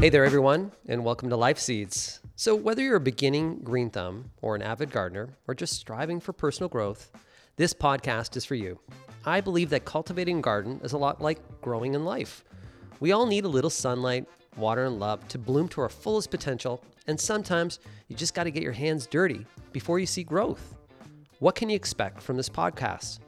Hey there, everyone, and welcome to Life Seeds. So, whether you're a beginning green thumb or an avid gardener or just striving for personal growth, this podcast is for you. I believe that cultivating a garden is a lot like growing in life. We all need a little sunlight, water, and love to bloom to our fullest potential, and sometimes you just got to get your hands dirty before you see growth. What can you expect from this podcast?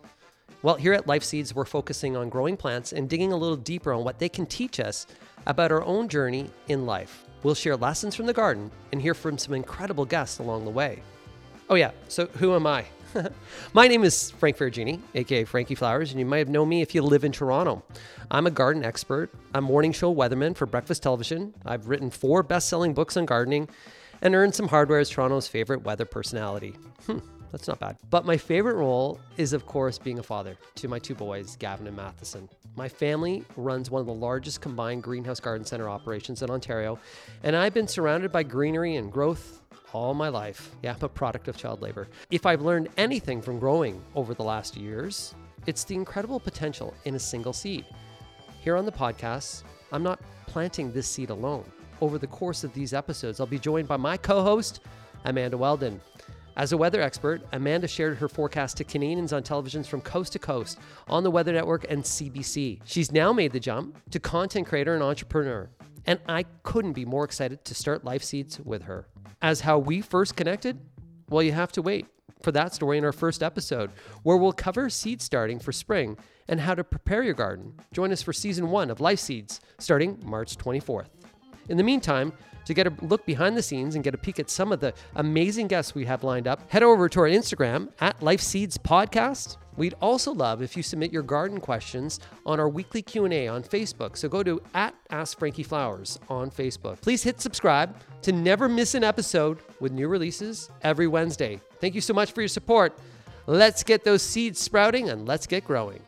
Well, here at Life Seeds, we're focusing on growing plants and digging a little deeper on what they can teach us about our own journey in life. We'll share lessons from the garden and hear from some incredible guests along the way. Oh, yeah, so who am I? My name is Frank Ferragine, aka Frankie Flowers, and you might have known me if you live in Toronto. I'm a garden expert, a morning show weatherman for breakfast television. I've written four best selling books on gardening and earned some hardware as Toronto's favorite weather personality. Hmm, that's not bad. But my favorite role is, of course, being a father to my two boys, Gavin and Matheson. My family runs one of the largest combined greenhouse garden center operations in Ontario, and I've been surrounded by greenery and growth all my life. Yeah, I'm a product of child labor. If I've learned anything from growing over the last years, it's the incredible potential in a single seed. Here on the podcast, I'm not planting this seed alone. Over the course of these episodes, I'll be joined by my co host, Amanda Weldon. As a weather expert, Amanda shared her forecast to Canadians on televisions from coast to coast on the Weather Network and CBC. She's now made the jump to content creator and entrepreneur, and I couldn't be more excited to start Life Seeds with her. As how we first connected? Well, you have to wait for that story in our first episode, where we'll cover seed starting for spring and how to prepare your garden. Join us for season one of Life Seeds starting March 24th. In the meantime, to get a look behind the scenes and get a peek at some of the amazing guests we have lined up, head over to our Instagram at Life Seeds Podcast. We'd also love if you submit your garden questions on our weekly Q&A on Facebook. So go to at Ask Frankie Flowers on Facebook. Please hit subscribe to never miss an episode with new releases every Wednesday. Thank you so much for your support. Let's get those seeds sprouting and let's get growing.